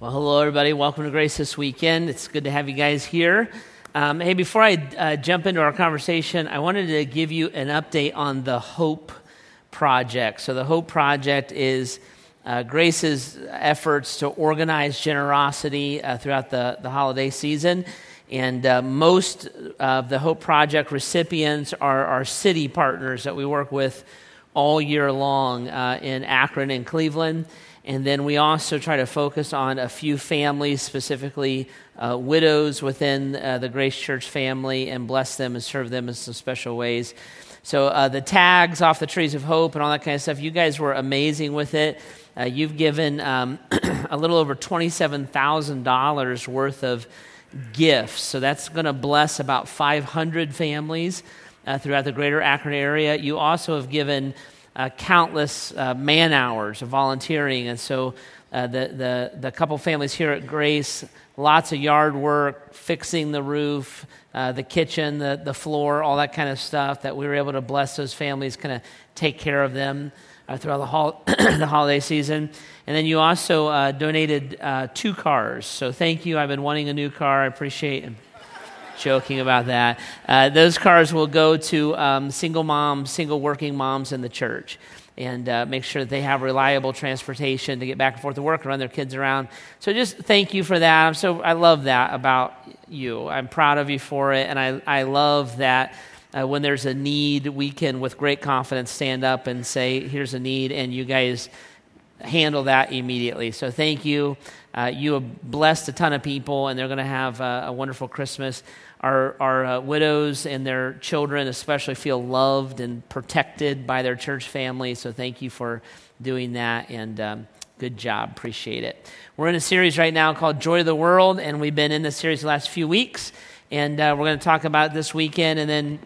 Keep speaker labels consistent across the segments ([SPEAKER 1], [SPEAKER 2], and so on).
[SPEAKER 1] Well, hello, everybody. Welcome to Grace this weekend. It's good to have you guys here. Um, hey, before I uh, jump into our conversation, I wanted to give you an update on the Hope Project. So, the Hope Project is uh, Grace's efforts to organize generosity uh, throughout the, the holiday season. And uh, most of the Hope Project recipients are our city partners that we work with all year long uh, in Akron and Cleveland. And then we also try to focus on a few families, specifically uh, widows within uh, the Grace Church family, and bless them and serve them in some special ways. So, uh, the tags off the trees of hope and all that kind of stuff, you guys were amazing with it. Uh, you've given um, a little over $27,000 worth of gifts. So, that's going to bless about 500 families uh, throughout the greater Akron area. You also have given uh, countless uh, man hours of volunteering. And so uh, the, the, the couple families here at Grace, lots of yard work, fixing the roof, uh, the kitchen, the, the floor, all that kind of stuff that we were able to bless those families, kind of take care of them. Uh, throughout the, hol- the holiday season. And then you also uh, donated two cars. So thank you. I've been wanting a new car. I appreciate joking about that. Uh, those cars will go to um, single moms, single working moms in the church, and uh, make sure that they have reliable transportation to get back and forth to work and run their kids around. So just thank you for that. I'm so I love that about you. I'm proud of you for it, and I I love that. Uh, when there's a need, we can, with great confidence, stand up and say, "Here's a need," and you guys handle that immediately. So thank you. Uh, you have blessed a ton of people, and they're going to have a, a wonderful Christmas. Our, our uh, widows and their children especially feel loved and protected by their church family. So thank you for doing that and um, good job. Appreciate it. We're in a series right now called Joy of the World, and we've been in this series the last few weeks. And uh, we're going to talk about this weekend. And then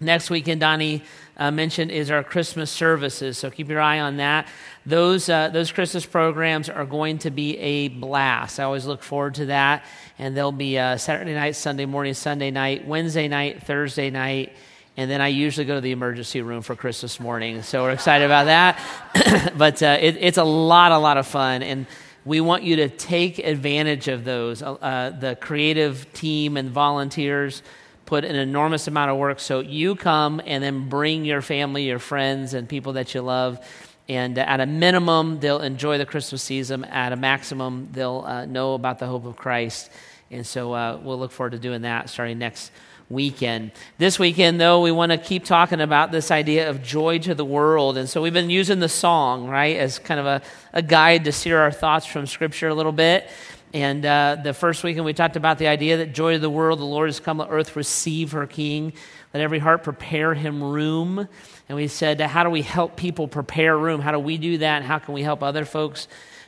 [SPEAKER 1] next weekend, Donnie uh, mentioned is our Christmas services. So keep your eye on that. Those, uh, those Christmas programs are going to be a blast. I always look forward to that. And they'll be uh, Saturday night, Sunday morning, Sunday night, Wednesday night, Thursday night. And then I usually go to the emergency room for Christmas morning. So we're excited about that. but uh, it, it's a lot, a lot of fun. And we want you to take advantage of those. Uh, the creative team and volunteers put an enormous amount of work. So you come and then bring your family, your friends, and people that you love. And at a minimum, they'll enjoy the Christmas season. At a maximum, they'll uh, know about the hope of Christ. And so uh, we'll look forward to doing that starting next weekend. This weekend, though, we want to keep talking about this idea of joy to the world. And so we've been using the song, right, as kind of a, a guide to steer our thoughts from Scripture a little bit. And uh, the first weekend, we talked about the idea that joy to the world, the Lord has come, let earth receive her King. Let every heart prepare him room. And we said, how do we help people prepare room? How do we do that? And how can we help other folks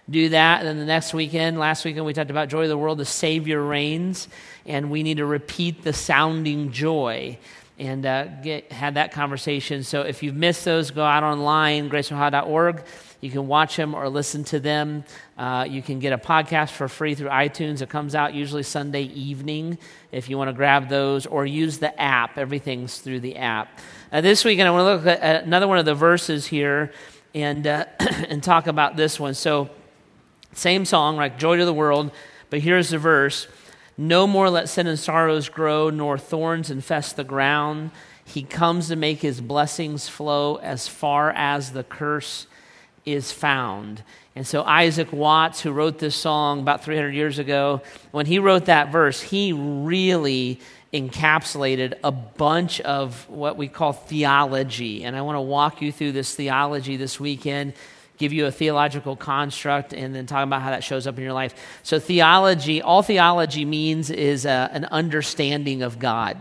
[SPEAKER 1] do that? And then the next weekend, last weekend, we talked about joy of the world, the Savior reigns. And we need to repeat the sounding joy and uh, get, had that conversation. So if you've missed those, go out online, graceohio.org. You can watch them or listen to them. Uh, you can get a podcast for free through iTunes. It comes out usually Sunday evening if you want to grab those, or use the app. Everything's through the app. Uh, this weekend, I want to look at another one of the verses here and, uh, and talk about this one. So, same song, like Joy to the World, but here's the verse No more let sin and sorrows grow, nor thorns infest the ground. He comes to make his blessings flow as far as the curse is found. And so, Isaac Watts, who wrote this song about 300 years ago, when he wrote that verse, he really encapsulated a bunch of what we call theology. And I want to walk you through this theology this weekend, give you a theological construct, and then talk about how that shows up in your life. So, theology, all theology means is a, uh, an understanding of God.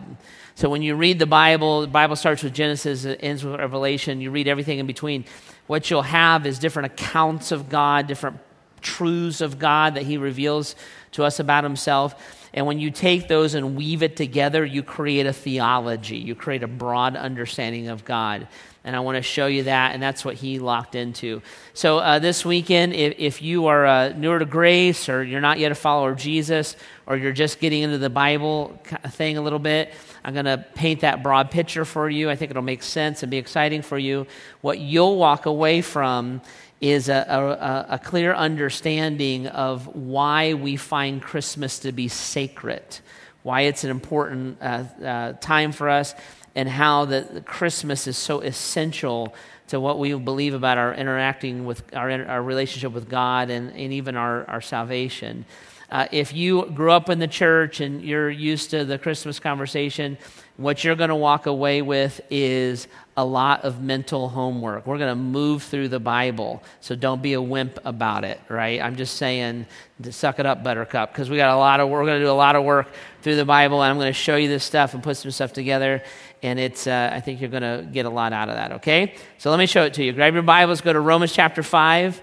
[SPEAKER 1] So, when you read the Bible, the Bible starts with Genesis, it ends with Revelation, you read everything in between what you'll have is different accounts of God, different truths of God that He reveals to us about Himself. And when you take those and weave it together, you create a theology. You create a broad understanding of God. And I want to show you that, and that's what he locked into. So, uh, this weekend, if, if you are uh, newer to grace, or you're not yet a follower of Jesus, or you're just getting into the Bible thing a little bit, I'm going to paint that broad picture for you. I think it'll make sense and be exciting for you. What you'll walk away from is a, a, a, clear understanding of why we find Christmas to be sacred, why it's an important uh, uh, time for us, and how that Christmas is so essential to what we believe about our interacting with our, our relationship with God and, and even our, our salvation. Uh, if you grew up in the church and you're used to the Christmas conversation, what you're going to walk away with is a lot of mental homework. We're going to move through the Bible, so don't be a wimp about it, right? I'm just saying, suck it up, Buttercup, because we got a lot of we're going to do a lot of work through the Bible, and I'm going to show you this stuff and put some stuff together, and it's uh, I think you're going to get a lot out of that. Okay, so let me show it to you. Grab your Bibles, go to Romans chapter five.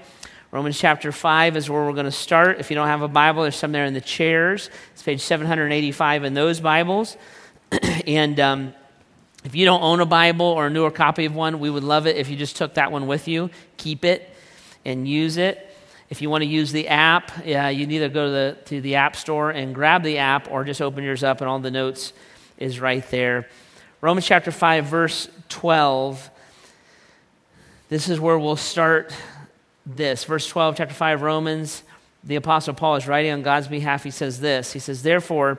[SPEAKER 1] Romans chapter 5 is where we're going to start. If you don't have a Bible, there's some there in the chairs. It's page 785 in those Bibles. and um, if you don't own a Bible or a newer copy of one, we would love it if you just took that one with you. Keep it and use it. If you want to use the app, yeah, you either go to the, to the App Store and grab the app or just open yours up, and all the notes is right there. Romans chapter 5, verse 12. This is where we'll start this. Verse 12, chapter 5, Romans, the Apostle Paul is writing on God's behalf. He says this He says, Therefore,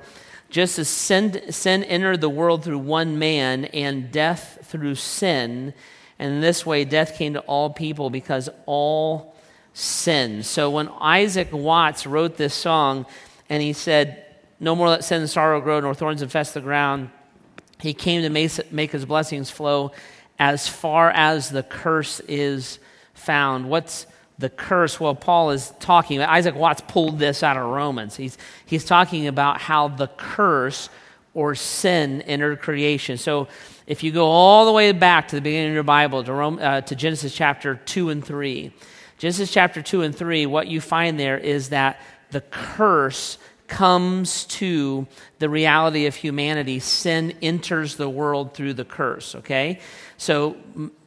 [SPEAKER 1] just as sin, sin entered the world through one man and death through sin, and in this way death came to all people because all sinned. So when Isaac Watts wrote this song and he said, No more let sin and sorrow grow, nor thorns infest the ground, he came to make, make his blessings flow as far as the curse is found. What's the curse, well, Paul is talking, Isaac Watts pulled this out of Romans. He's, he's talking about how the curse or sin entered creation. So if you go all the way back to the beginning of your Bible, to, Rome, uh, to Genesis chapter 2 and 3, Genesis chapter 2 and 3, what you find there is that the curse comes to the reality of humanity. Sin enters the world through the curse, okay? So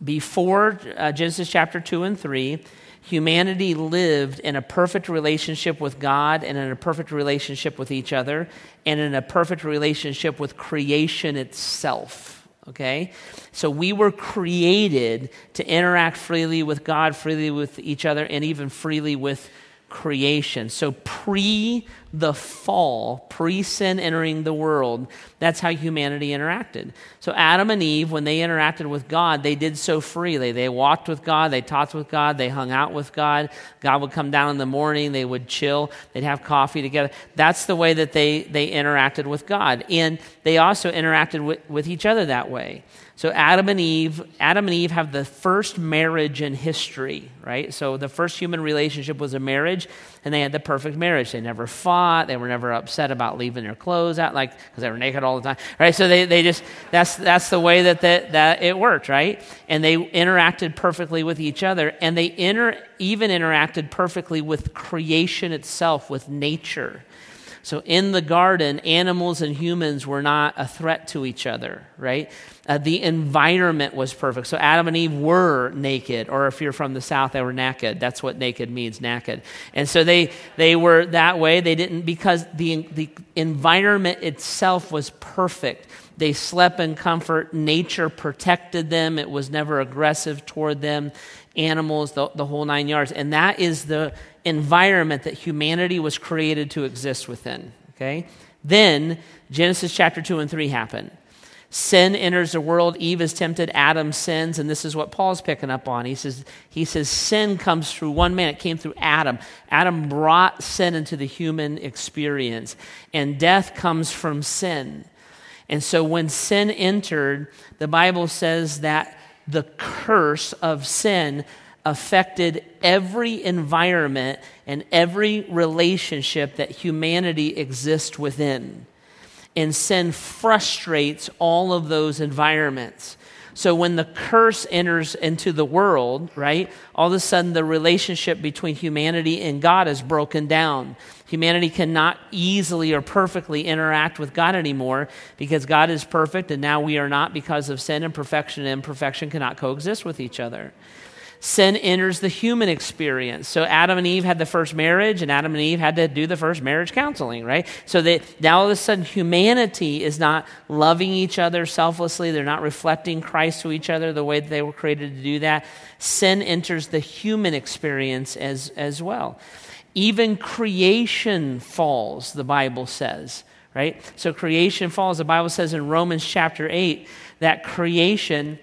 [SPEAKER 1] before uh, Genesis chapter 2 and 3, humanity lived in a perfect relationship with God and in a perfect relationship with each other and in a perfect relationship with creation itself. Okay? So we were created to interact freely with God, freely with each other, and even freely with creation. So, pre the fall, pre sin entering the world, that's how humanity interacted. So, Adam and Eve, when they interacted with God, they did so freely. They walked with God, they talked with God, they hung out with God. God would come down in the morning, they would chill, they'd have coffee together. That's the way that they, they interacted with God. And they also interacted with, with each other that way. So Adam and Eve, Adam and Eve have the first marriage in history, right? So the first human relationship was a marriage, and they had the perfect marriage. They never fought. They were never upset about leaving their clothes out, like because they were naked all the time, right? So they, they just that's that's the way that, that that it worked, right? And they interacted perfectly with each other, and they inter, even interacted perfectly with creation itself, with nature. So in the garden, animals and humans were not a threat to each other, right? Uh, the environment was perfect. So Adam and Eve were naked, or if you're from the South, they were naked. That's what naked means, naked. And so they, they were that way. They didn't, because the, the environment itself was perfect. They slept in comfort. Nature protected them. It was never aggressive toward them. Animals, the, the whole nine yards. And that is the environment that humanity was created to exist within. Okay? Then Genesis chapter 2 and 3 happen. Sin enters the world, Eve is tempted, Adam sins, and this is what Paul's picking up on. He says, he says sin comes through one man, it came through Adam. Adam brought sin into the human experience, and death comes from sin. And so when sin entered, the Bible says that the curse of sin affected every environment and every relationship that humanity exists within. And sin frustrates all of those environments. So when the curse enters into the world, right, all of a sudden the relationship between humanity and God is broken down. Humanity cannot easily or perfectly interact with God anymore because God is perfect and now we are not because of sin and perfection and imperfection cannot coexist with each other. Sin enters the human experience. So Adam and Eve had the first marriage, and Adam and Eve had to do the first marriage counseling, right? So that now all of a sudden humanity is not loving each other selflessly. They're not reflecting Christ to each other the way that they were created to do that. Sin enters the human experience as, as well. Even creation falls, the Bible says, right? So creation falls. The Bible says in Romans chapter 8 that creation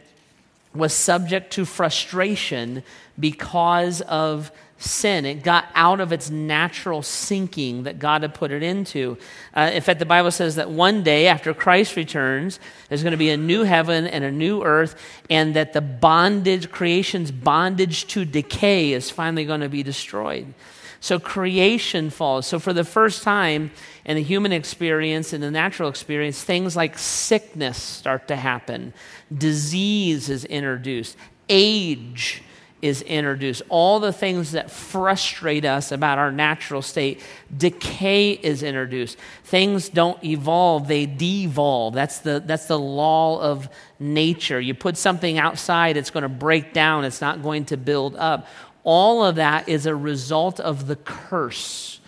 [SPEAKER 1] was subject to frustration because of sin. It got out of its natural syncing that God had put it into. Uh, in fact, the Bible says that one day after Christ returns, there's going to be a new heaven and a new earth, and that the bondage, creation's bondage to decay, is finally going to be destroyed. So creation falls. So for the first time in the human experience, in the natural experience, things like sickness start to happen, disease is introduced, age is introduced. All the things that frustrate us about our natural state, decay is introduced. Things don't evolve, they devolve. That's the, that's the law of nature. You put something outside, it's going to break down, it's not going to build up. All of that is a result of the curse.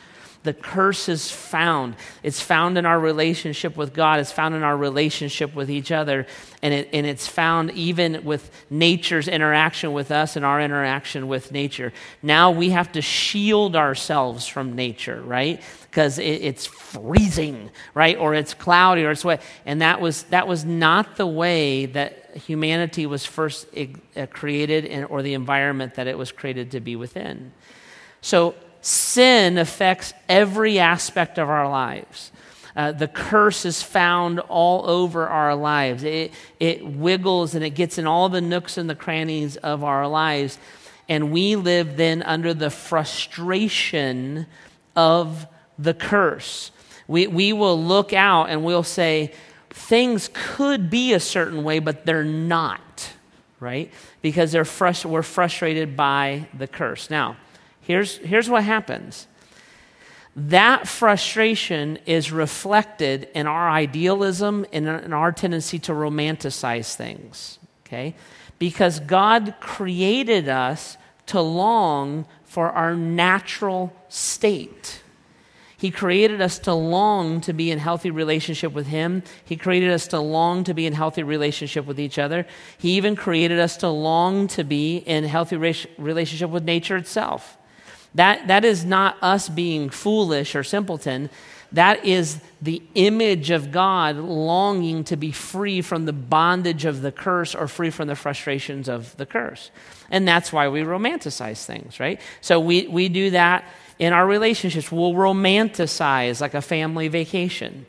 [SPEAKER 1] The curse is found. It's found in our relationship with God. It's found in our relationship with each other. And, it, and it's found even with nature's interaction with us and our interaction with nature. Now we have to shield ourselves from nature, right? Because it, it's freezing, right? Or it's cloudy or it's wet. And that was, that was not the way that humanity was first uh, created in, or the environment that it was created to be within. So sin affects every aspect of our lives. Uh, the curse is found all over our lives. It, it wiggles and it gets in all the nooks and the crannies of our lives. And we live then under the frustration of the curse. We, we will look out and we'll say, things could be a certain way, but they're not, right? Because they're frust- we're frustrated by the curse. Now, here's, here's what happens that frustration is reflected in our idealism and in our tendency to romanticize things, okay? Because God created us to long for our natural state. He created us to long to be in healthy relationship with Him. He created us to long to be in healthy relationship with each other. He even created us to long to be in healthy relationship with nature itself. That, that is not us being foolish or simpleton. That is the image of God longing to be free from the bondage of the curse or free from the frustrations of the curse. And that's why we romanticize things, right? So we, we do that in our relationships, we'll romanticize like a family vacation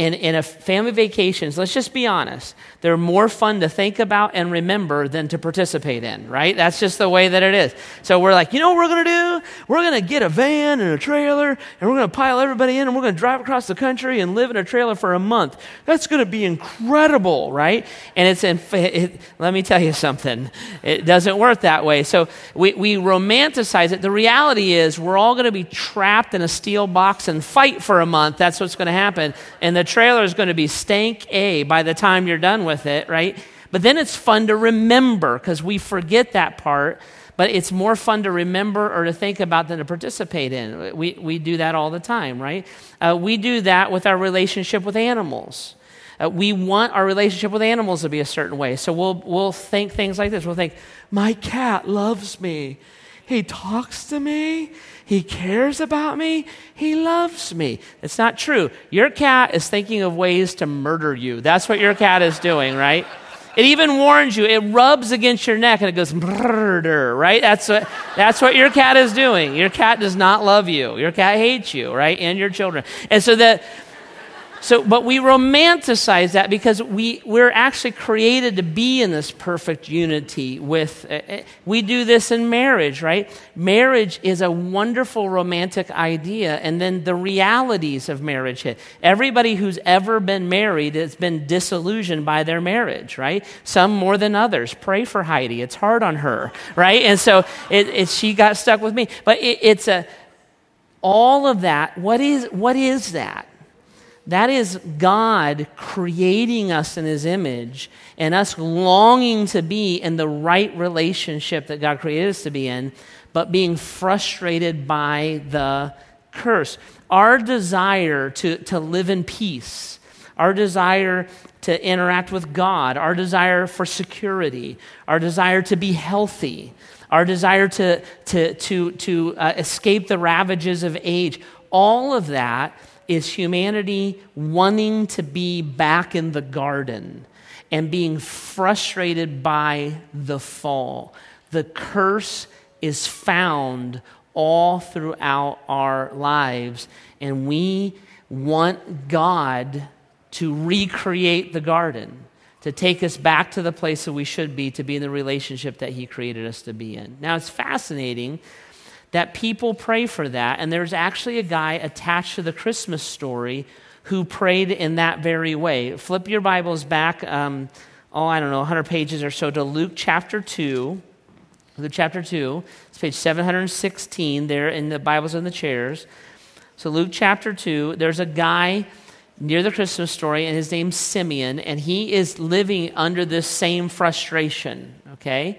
[SPEAKER 1] in, in a family vacations, let's just be honest, they're more fun to think about and remember than to participate in, right? That's just the way that it is. So we're like, you know what we're going to do? We're going to get a van and a trailer, and we're going to pile everybody in, and we're going to drive across the country and live in a trailer for a month. That's going to be incredible, right? And it's in, it, let me tell you something, it doesn't work that way. So we, we romanticize it. The reality is, we're all going to be trapped in a steel box and fight for a month. That's what's going to happen. And the trailer is going to be stank A by the time you're done with it, right? But then it's fun to remember because we forget that part. But it's more fun to remember or to think about than to participate in. We, we do that all the time, right? Uh, we do that with our relationship with animals. Uh, we want our relationship with animals to be a certain way. So we'll, we'll think things like this. We'll think, my cat loves me. He talks to me. He cares about me. He loves me. It's not true. Your cat is thinking of ways to murder you. That's what your cat is doing, right? It even warns you. It rubs against your neck and it goes murder, right? That's what that's what your cat is doing. Your cat does not love you. Your cat hates you, right? And your children. And so that so, but we romanticize that because we, we're actually created to be in this perfect unity with, uh, we do this in marriage, right? Marriage is a wonderful romantic idea, and then the realities of marriage hit. Everybody who's ever been married has been disillusioned by their marriage, right? Some more than others. Pray for Heidi. It's hard on her, right? And so it, it, she got stuck with me. But it, it's a, all of that, what is, what is that? That is God creating us in his image and us longing to be in the right relationship that God created us to be in, but being frustrated by the curse. Our desire to, to live in peace, our desire to interact with God, our desire for security, our desire to be healthy, our desire to, to, to, to uh, escape the ravages of age, all of that is humanity wanting to be back in the garden and being frustrated by the fall. The curse is found all throughout our lives, and we want God to recreate the garden, to take us back to the place that we should be, to be in the relationship that He created us to be in. Now, it's fascinating that people pray for that, and there's actually a guy attached to the Christmas story who prayed in that very way. Flip your Bibles back, um, oh, I don't know, 100 pages or so to Luke chapter 2. Luke chapter 2, it's page 716 there in the Bibles in the chairs. So, Luke chapter 2, there's a guy near the Christmas story, and his name's Simeon, and he is living under this same frustration, okay?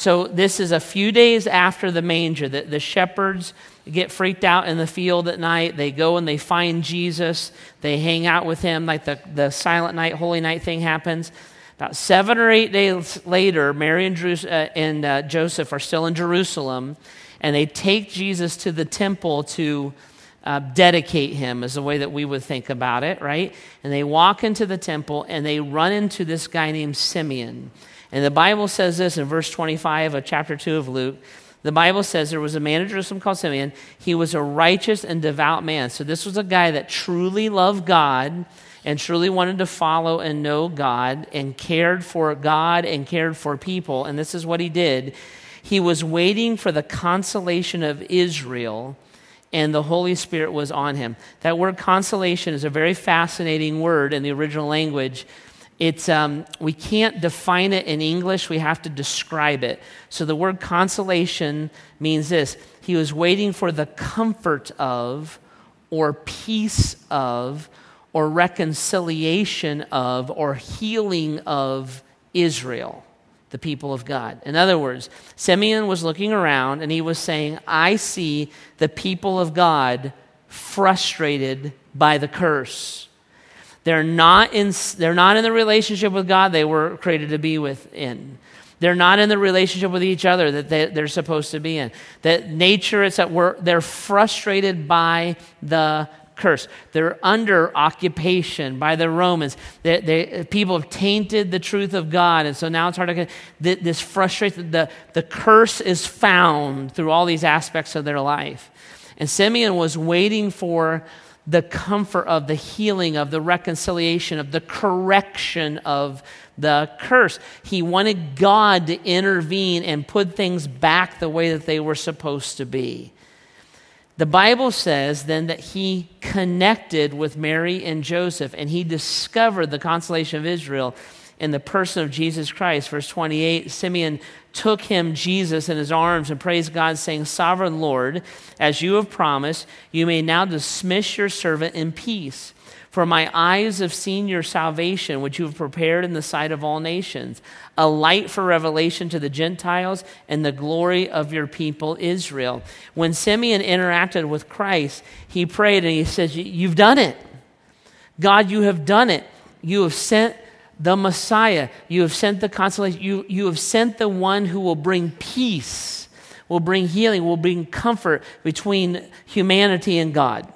[SPEAKER 1] So, this is a few days after the manger. The, the shepherds get freaked out in the field at night. They go and they find Jesus. They hang out with him, like the, the silent night, holy night thing happens. About seven or eight days later, Mary and, uh, and uh, Joseph are still in Jerusalem, and they take Jesus to the temple to uh, dedicate him, is the way that we would think about it, right? And they walk into the temple and they run into this guy named Simeon. And the Bible says this in verse 25 of chapter 2 of Luke. The Bible says there was a man in Jerusalem called Simeon. He was a righteous and devout man. So this was a guy that truly loved God and truly wanted to follow and know God and cared for God and cared for people. And this is what he did. He was waiting for the consolation of Israel, and the Holy Spirit was on him. That word consolation is a very fascinating word in the original language. It's, um, we can't define it in English, we have to describe it. So the word consolation means this He was waiting for the comfort of, or peace of, or reconciliation of or healing of Israel, the people of God. In other words, Simeon was looking around and he was saying, I see the people of God frustrated by the curse. They're not in, they're not in the relationship with God they were created to be within. They're not in the relationship with each other that they, are supposed to be in. That nature, it's we're, they're frustrated by the curse. They're under occupation by the Romans. They, they, people have tainted the truth of God, and so now it's hard to. This frustration. The, the curse is found through all these aspects of their life. And Simeon was waiting for the comfort of the healing, of the reconciliation, of the correction of the curse. He wanted God to intervene and put things back the way that they were supposed to be. The Bible says then that he connected with Mary and Joseph and he discovered the consolation of Israel in the person of Jesus Christ. Verse 28 Simeon took him, Jesus, in his arms and praised God, saying, Sovereign Lord, as you have promised, you may now dismiss your servant in peace. For my eyes have seen your salvation, which you have prepared in the sight of all nations, a light for revelation to the Gentiles and the glory of your people Israel. When Simeon interacted with Christ, he prayed and he says, You've done it. God, you have done it. You have sent the Messiah. You have sent the consolation. You, you have sent the one who will bring peace, will bring healing, will bring comfort between humanity and God.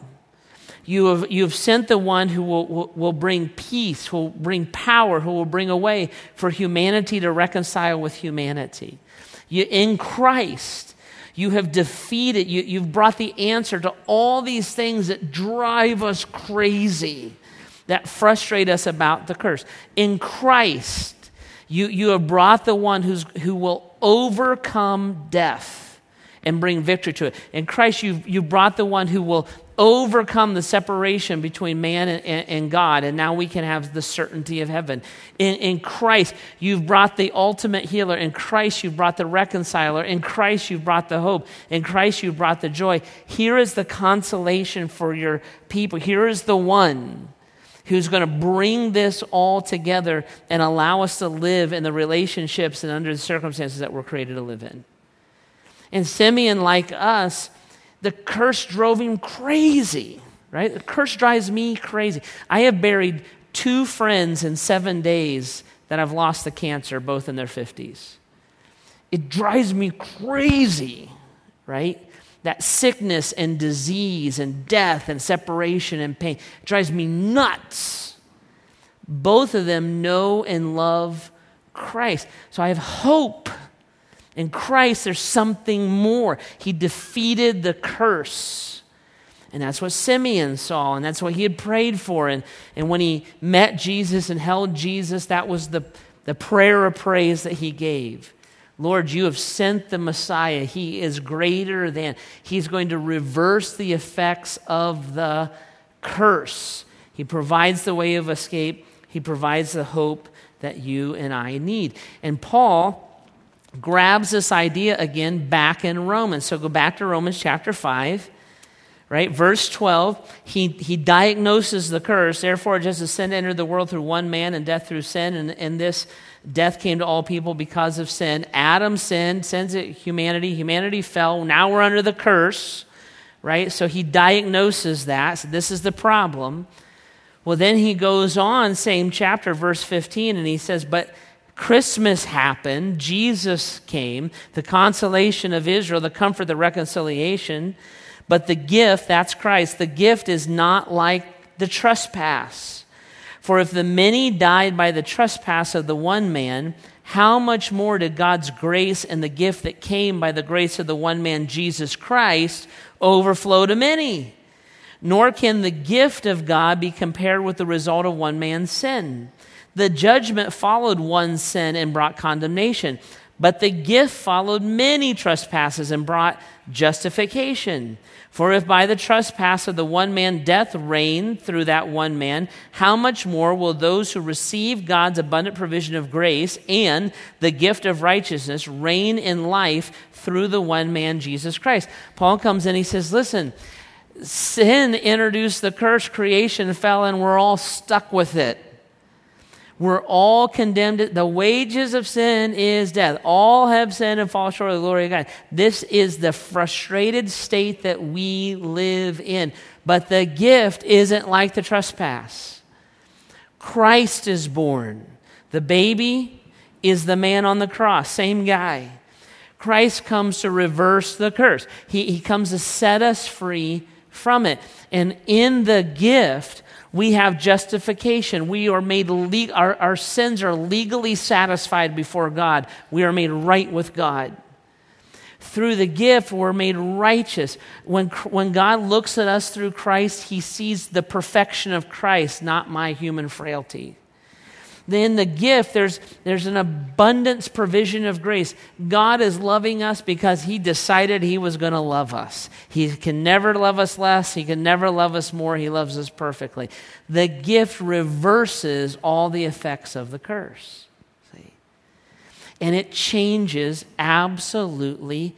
[SPEAKER 1] You have, you have sent the one who will, will, will bring peace, who will bring power, who will bring a way for humanity to reconcile with humanity. You, in Christ, you have defeated, you, you've brought the answer to all these things that drive us crazy, that frustrate us about the curse. In Christ, you, you have brought the one who's, who will overcome death and bring victory to it. In Christ, you've, you brought the one who will overcome the separation between man and, and, and, God, and now we can have the certainty of heaven. In, in Christ, you've brought the ultimate healer. In Christ, you've brought the reconciler. In Christ, you've brought the hope. In Christ, you've brought the joy. Here is the consolation for your people. Here is the one who's going to bring this all together and allow us to live in the relationships and under the circumstances that we're created to live in. And Simeon, like us, the curse drove him crazy, right? The curse drives me crazy. I have buried two friends in seven days that have lost the cancer, both in their 50s. It drives me crazy, right? That sickness and disease and death and separation and pain drives me nuts. Both of them know and love Christ. So I have hope. In Christ, there's something more. He defeated the curse. And that's what Simeon saw, and that's what he had prayed for. And, and when he met Jesus and held Jesus, that was the, the prayer of praise that he gave. Lord, you have sent the Messiah. He is greater than. He's going to reverse the effects of the curse. He provides the way of escape, He provides the hope that you and I need. And Paul grabs this idea again back in Romans. So go back to Romans chapter 5 right? Verse 12, he, he diagnoses the curse. Therefore, just as sin entered the world through one man and death through sin, and, and this death came to all people because of sin. Adam sinned, sins at humanity. Humanity fell. Now we're under the curse, right? So he diagnoses that. So this is the problem. Well, then he goes on, same chapter, verse 15, and he says, But Christmas happened, Jesus came, the consolation of Israel, the comfort, the reconciliation. But the gift, that's Christ, the gift is not like the trespass. For if the many died by the trespass of the one man, how much more did God's grace and the gift that came by the grace of the one man, Jesus Christ, overflow to many? Nor can the gift of God be compared with the result of one man's sin. The judgment followed one sin and brought condemnation, but the gift followed many trespasses and brought justification. For if by the trespass of the one man death reigned through that one man, how much more will those who receive God's abundant provision of grace and the gift of righteousness reign in life through the one man, Jesus Christ? Paul comes in, he says, Listen, sin introduced the curse, creation fell, and we're all stuck with it. We're all condemned. The wages of sin is death. All have sinned and fall short of the glory of God. This is the frustrated state that we live in. But the gift isn't like the trespass. Christ is born. The baby is the man on the cross, same guy. Christ comes to reverse the curse. He, he comes to set us free from it. And in the gift, we have justification. We are made, le- our, our sins are legally satisfied before God. We are made right with God. Through the gift, we're made righteous. When, when God looks at us through Christ, he sees the perfection of Christ, not my human frailty in the gift, there's, there's an abundance provision of grace. God is loving us because He decided He was going to love us. He can never love us less, He can never love us more. He loves us perfectly. The gift reverses all the effects of the curse. See? And it changes absolutely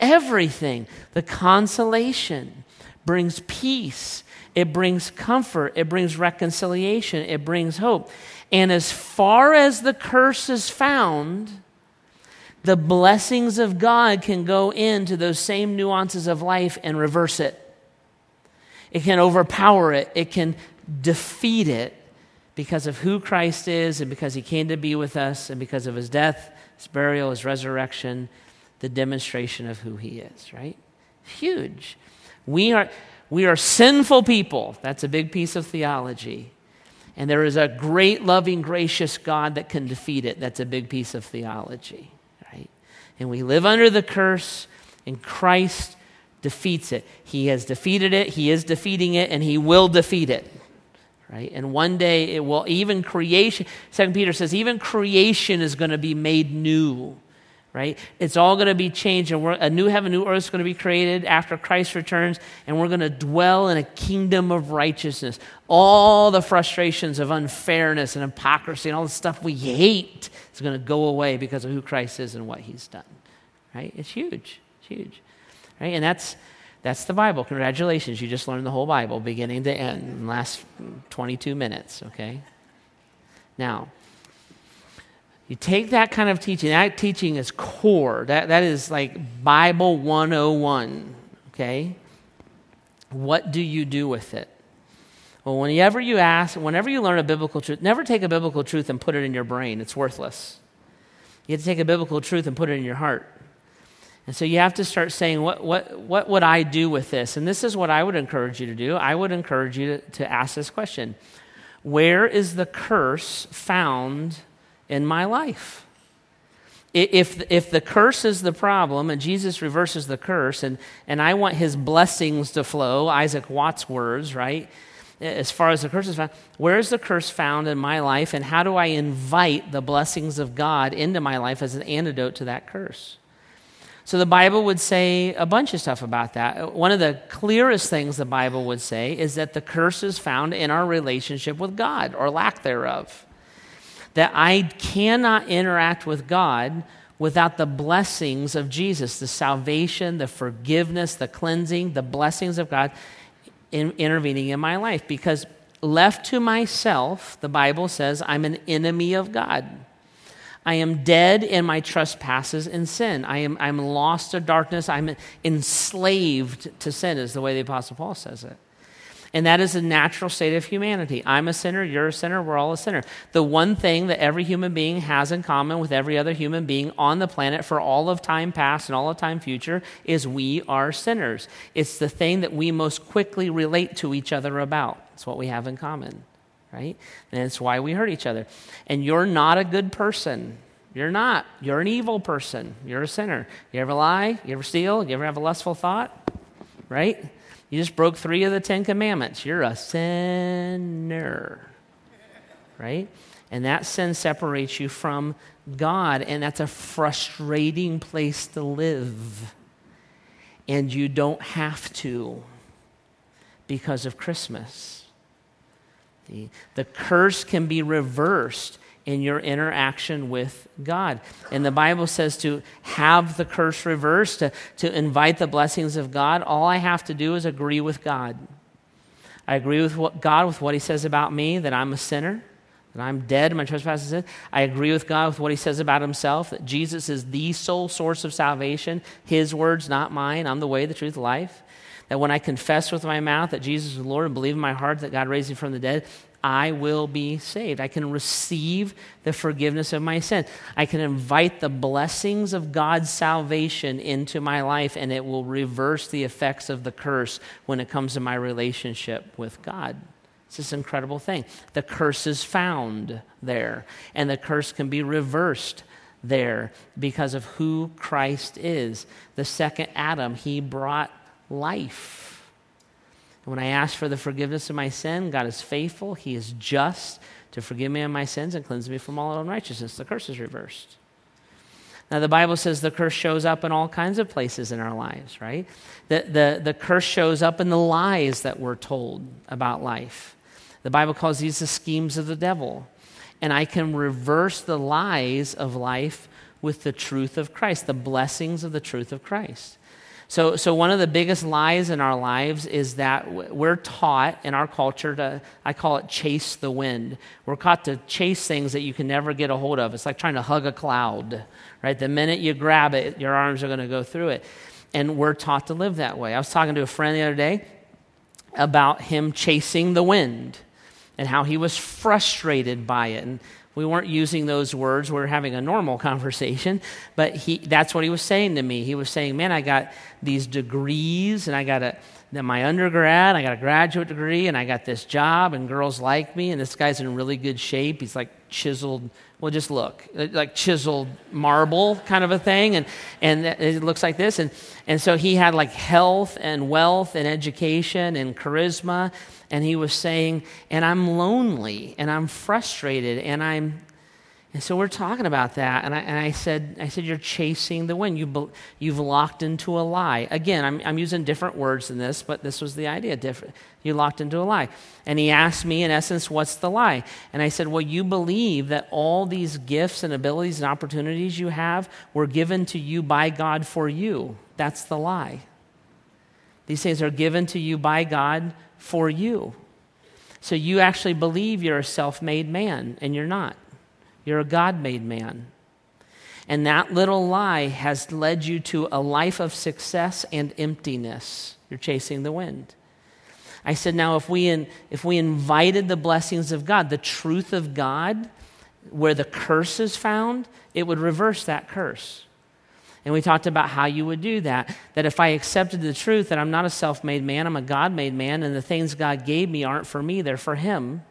[SPEAKER 1] everything. The consolation brings peace, it brings comfort, it brings reconciliation, it brings hope. And as far as the curse is found, the blessings of God can go into those same nuances of life and reverse it. It can overpower it, it can defeat it because of who Christ is and because he came to be with us and because of his death, his burial, his resurrection, the demonstration of who he is, right? Huge. We are, we are sinful people. That's a big piece of theology. And there is a great, loving, gracious God that can defeat it. That's a big piece of theology, right? And we live under the curse, and Christ defeats it. He has defeated it, He is defeating it, and He will defeat it, right? And one day it will, even creation, Second Peter says, even creation is going to be made new right? It's all going to be changed, and a new heaven, new earth is going to be created after Christ returns, and we're going to dwell in a kingdom of righteousness. All the frustrations of unfairness and hypocrisy and all the stuff we hate is going to go away because of who Christ is and what He's done, right? It's huge, it's huge, right? And that's That's the Bible. Congratulations. You just learned the whole Bible, beginning to end, in the last 22 minutes, okay? Now, you take that kind of teaching, that teaching is core. That, that is like Bible 101, okay? What do you do with it? Well, whenever you ask, whenever you learn a biblical truth, never take a biblical truth and put it in your brain. It's worthless. You have to take a biblical truth and put it in your heart. And so you have to start saying, what, what, what would I do with this? And this is what I would encourage you to do. I would encourage you to, to ask this question Where is the curse found in my life? If, if the curse is the problem and Jesus reverses the curse, and, and I want his blessings to flow, Isaac Watts' words, right? As far as the curse is found, where is the curse found in my life, and how do I invite the blessings of God into my life as an antidote to that curse? So the Bible would say a bunch of stuff about that. One of the clearest things the Bible would say is that the curse is found in our relationship with God or lack thereof. That I cannot interact with God without the blessings of Jesus, the salvation, the forgiveness, the cleansing, the blessings of God in, intervening in my life. Because left to myself, the Bible says I'm an enemy of God. I am dead in my trespasses and sin. I am I'm lost to darkness. I'm enslaved to sin, is the way the Apostle Paul says it. And that is a natural state of humanity. I'm a sinner, you're a sinner, we're all a sinner. The one thing that every human being has in common with every other human being on the planet for all of time past and all of time future is we are sinners. It's the thing that we most quickly relate to each other about. It's what we have in common right? And it's why we hurt each other. And you're not a good person. You're not. You're an evil person. You're a sinner. You ever lie? You ever steal? You ever have a lustful thought? Right? You just broke three of the Ten Commandments. You're a sinner. Right? And that sin separates you from God, and that's a frustrating place to live. And you don't have to because of Christmas. The, the curse can be reversed in your interaction with God. And the Bible says to have the curse reversed, to, to invite the blessings of God, all I have to do is agree with God. I agree with what, God with what He says about me, that I'm a sinner, that I'm dead, my trespasses. I agree with God with what He says about Himself, that Jesus is the sole source of salvation, His words, not mine. I'm the way, the truth, life that when I confess with my mouth that Jesus is Lord and believe in my heart that God raised him from the dead, I will be saved. I can receive the forgiveness of my sin. I can invite the blessings of God's salvation into my life, and it will reverse the effects of the curse when it comes to my relationship with God. It's this incredible thing. The curse is found there, and the curse can be reversed there because of who Christ is. The second Adam, he brought life. And when I ask for the forgiveness of my sin, God is faithful. He is just to forgive me of my sins and cleanse me from all unrighteousness. The curse is reversed. Now, the Bible says the curse shows up in all kinds of places in our lives, right? The, the, the curse shows up in the lies that we're told about life. The Bible calls these the schemes of the devil. And I can reverse the lies of life with the truth of Christ, the blessings of the truth of Christ. So, so one of the biggest lies in our lives is that we're taught in our culture to, I call it chase the wind. We're taught to chase things that you can never get a hold of. It's like trying to hug a cloud, right? The minute you grab it, your arms are going to go through it. And we're taught to live that way. I was talking to a friend the other day about him chasing the wind and how he was frustrated by it. And we weren't using those words. We were having a normal conversation, but he, that's what he was saying to me. He was saying, Man, I got these degrees and I got a, my undergrad, I got a graduate degree, and I got this job, and girls like me, and this guy's in really good shape. He's like chiseled, well, just look, like chiseled marble kind of a thing, and, and it looks like this. And, and so he had like health and wealth and education and charisma and he was saying, and I'm lonely and I'm frustrated and I'm and so we're talking about that, and I, and I said, I said, you're chasing the wind. You, you've locked into a lie. Again, I'm, I'm using different words than this, but this was the idea. Different. You locked into a lie. And he asked me, in essence, what's the lie? And I said, well, you believe that all these gifts and abilities and opportunities you have were given to you by God for you. That's the lie. These things are given to you by God for you. So you actually believe you're a self made man, and you're not. You're a God made man. And that little lie has led you to a life of success and emptiness. You're chasing the wind. I said, now, if we, in, if we invited the blessings of God, the truth of God, where the curse is found, it would reverse that curse. And we talked about how you would do that. That if I accepted the truth that I'm not a self made man, I'm a God made man, and the things God gave me aren't for me, they're for Him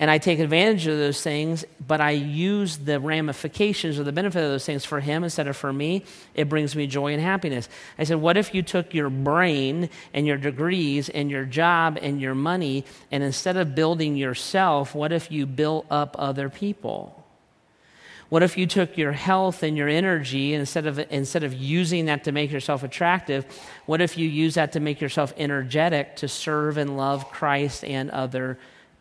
[SPEAKER 1] and I take advantage of those things, but I use the ramifications or the benefit of those things for him instead of for me, it brings me joy and happiness. I said, What if you took your brain and your degrees and your job and your money, and instead of building yourself, what if you built up other people? What if you took your health and your energy instead of instead of using that to make yourself attractive, what if you use that to make yourself energetic to serve and love Christ and other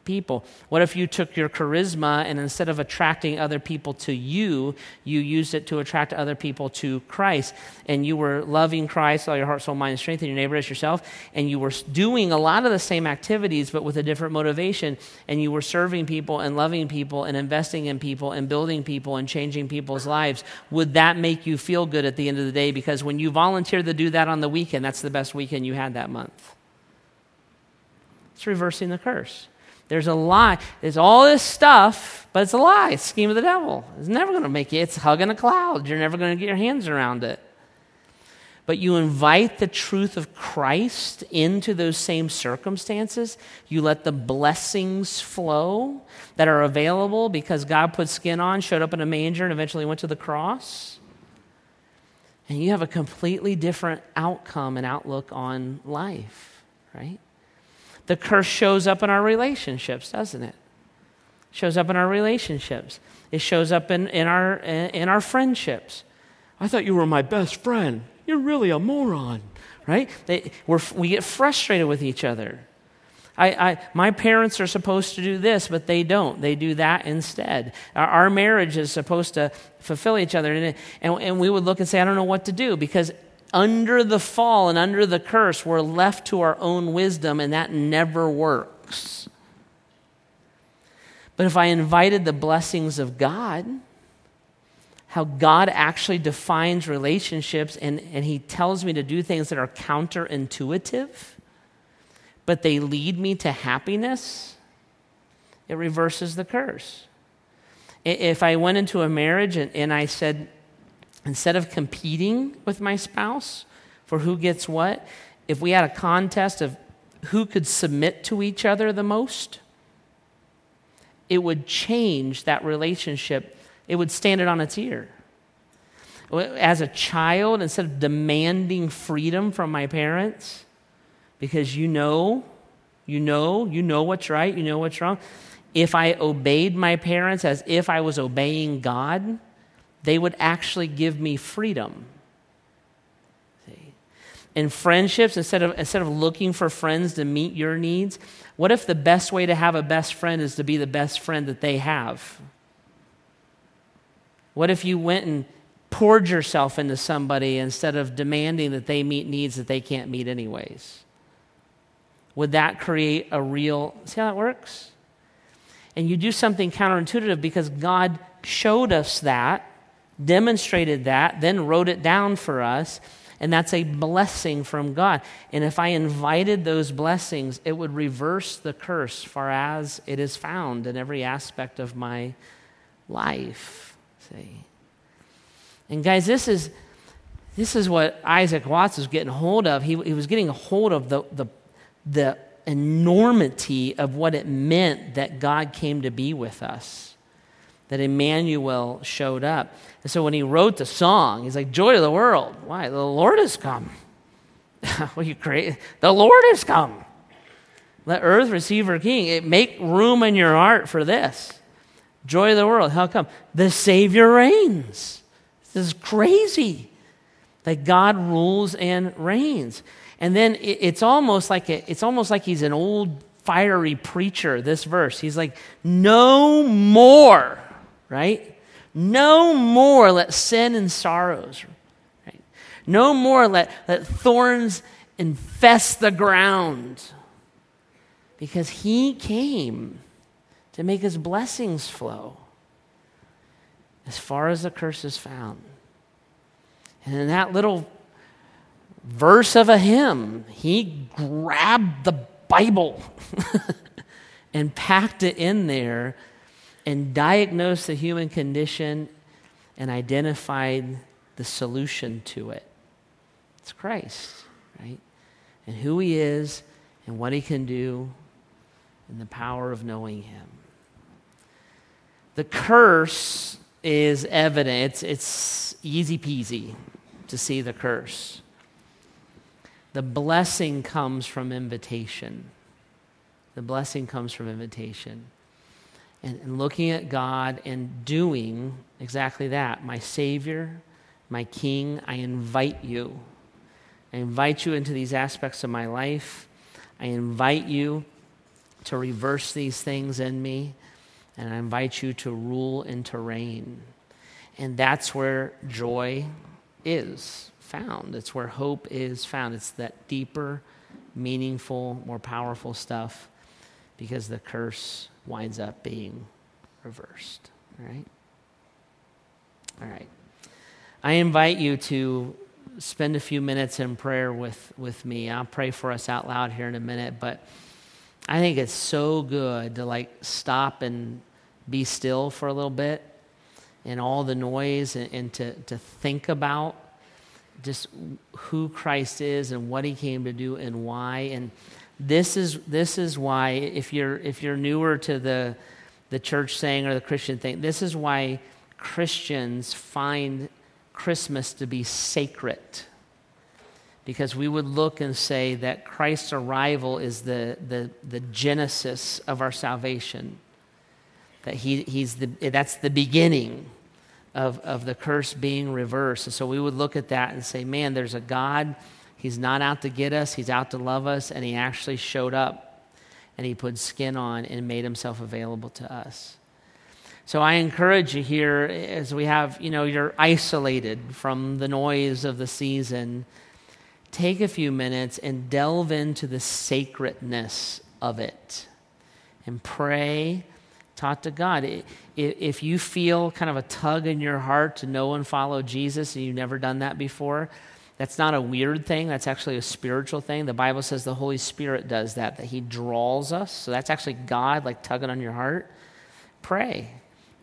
[SPEAKER 1] people? What if you took your charisma and instead of attracting other people to you, you used it to attract other people to Christ? And you were loving Christ, all your heart, soul, mind, and strength, and your neighbor as yourself, and you were doing a lot of the same activities, but with a different motivation, and you were serving people and loving people and investing in people and building people and changing people's lives. Would that make you feel good at the end of the day? Because when you volunteer to do that on the weekend, that's the best weekend you had that month. It's reversing the curse. There's a lie. There's all this stuff, but it's a lie. It's a scheme of the devil. It's never going to make you. It's hugging a cloud. You're never going to get your hands around it. But you invite the truth of Christ into those same circumstances. You let the blessings flow that are available because God put skin on, showed up in a manger, and eventually went to the cross. And you have a completely different outcome and outlook on life, right? The curse shows up in our relationships, doesn't it? Shows up in our relationships. It shows up in, in, our, in our friendships. I thought you were my best friend. You're really a moron, right? They, we get frustrated with each other. I, I, my parents are supposed to do this, but they don't. They do that instead. Our, our marriage is supposed to fulfill each other. And, and, and we would look and say, I don't know what to do because under the fall and under the curse, we're left to our own wisdom, and that never works. But if I invited the blessings of God, how God actually defines relationships, and, and He tells me to do things that are counterintuitive, but they lead me to happiness, it reverses the curse. If I went into a marriage and, and I said, instead of competing with my spouse for who gets what, if we had a contest of who could submit to each other the most, it would change that relationship. It would stand it on its ear. As a child, instead of demanding freedom from my parents, because you know, you know, you know what's right, you know what's wrong. If I obeyed my parents as if I was obeying God, they would actually give me freedom. See? In friendships, instead of, instead of looking for friends to meet your needs, what if the best way to have a best friend is to be the best friend that they have? What if you went and poured yourself into somebody instead of demanding that they meet needs that they can't meet, anyways? Would that create a real. See how that works? And you do something counterintuitive because God showed us that demonstrated that, then wrote it down for us, and that's a blessing from God. And if I invited those blessings, it would reverse the curse, far as it is found in every aspect of my life. See? And guys, this is this is what Isaac Watts was getting hold of. He, he was getting a hold of the, the, the enormity of what it meant that God came to be with us, that Emmanuel showed up. And so when he wrote the song, he's like, Joy to the world. Why? The Lord has come. what you create? The Lord has come. Let earth receive her king. It make room in your heart for this. Joy of the world. How come? The Savior reigns. This is crazy. That God rules and reigns. And then it's almost like a, it's almost like he's an old fiery preacher, this verse. He's like, no more, right? No more let sin and sorrows, right? no more let, let thorns infest the ground because he came to make his blessings flow as far as the curse is found. And in that little verse of a hymn, he grabbed the Bible and packed it in there and diagnosed the human condition and identified the solution to it. It's Christ, right? And who he is and what he can do and the power of knowing him. The curse is evident. It's, it's easy peasy to see the curse. The blessing comes from invitation. The blessing comes from invitation. And, and looking at God and doing exactly that. My Savior, my King, I invite you. I invite you into these aspects of my life. I invite you to reverse these things in me. And I invite you to rule and to reign. And that's where joy is found. It's where hope is found. It's that deeper, meaningful, more powerful stuff because the curse winds up being reversed. All right? All right. I invite you to spend a few minutes in prayer with, with me. I'll pray for us out loud here in a minute, but I think it's so good to like stop and be still for a little bit and all the noise and, and to, to think about just who Christ is and what he came to do and why. And this is, this is why, if you're, if you're newer to the, the church saying or the Christian thing, this is why Christians find Christmas to be sacred. Because we would look and say that Christ's arrival is the, the, the genesis of our salvation. That he, he's the, that's the beginning of, of the curse being reversed. And so we would look at that and say, man, there's a God. He's not out to get us, He's out to love us. And He actually showed up and He put skin on and made Himself available to us. So I encourage you here as we have, you know, you're isolated from the noise of the season. Take a few minutes and delve into the sacredness of it and pray talk to God. If you feel kind of a tug in your heart to know and follow Jesus and you've never done that before, that's not a weird thing. That's actually a spiritual thing. The Bible says the Holy Spirit does that, that He draws us. So that's actually God, like tugging on your heart. Pray.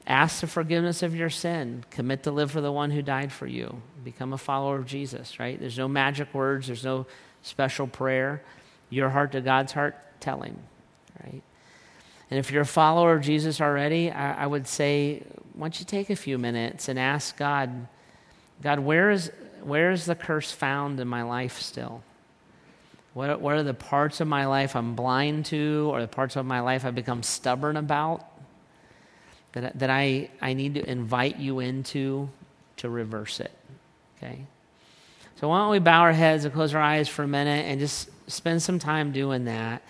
[SPEAKER 1] Ask the forgiveness of your sin. Commit to live for the one who died for you. Become a follower of Jesus, right? There's no magic words, there's no special prayer. Your heart to God's heart, tell Him, right? And if you're a follower of Jesus already, I, I would say, why don't you take a few minutes and ask God, God, where is, where is the curse found in my life still? What, what are the parts of my life I'm blind to, or the parts of my life I've become stubborn about that, that I, I need to invite you into to reverse it? Okay? So, why don't we bow our heads and close our eyes for a minute and just spend some time doing that?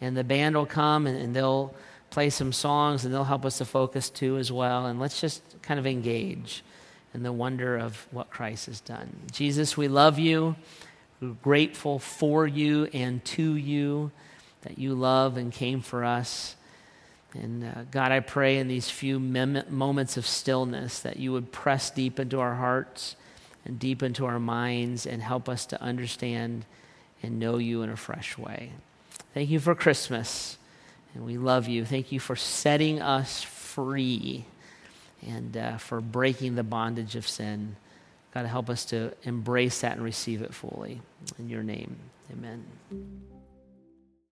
[SPEAKER 1] and the band will come and, and they'll play some songs and they'll help us to focus too as well. And let's just kind of engage in the wonder of what Christ has done. Jesus, we love you. We're grateful for you and to you that you love and came for us. And uh, God, I pray in these few mem- moments of stillness that you would press deep into our hearts and deep into our minds and help us to understand and know you in a fresh way. Thank you for Christmas. And we love you. Thank you for setting us free and uh, for breaking the bondage of sin. God, help us to embrace that and receive it fully. In your name, amen.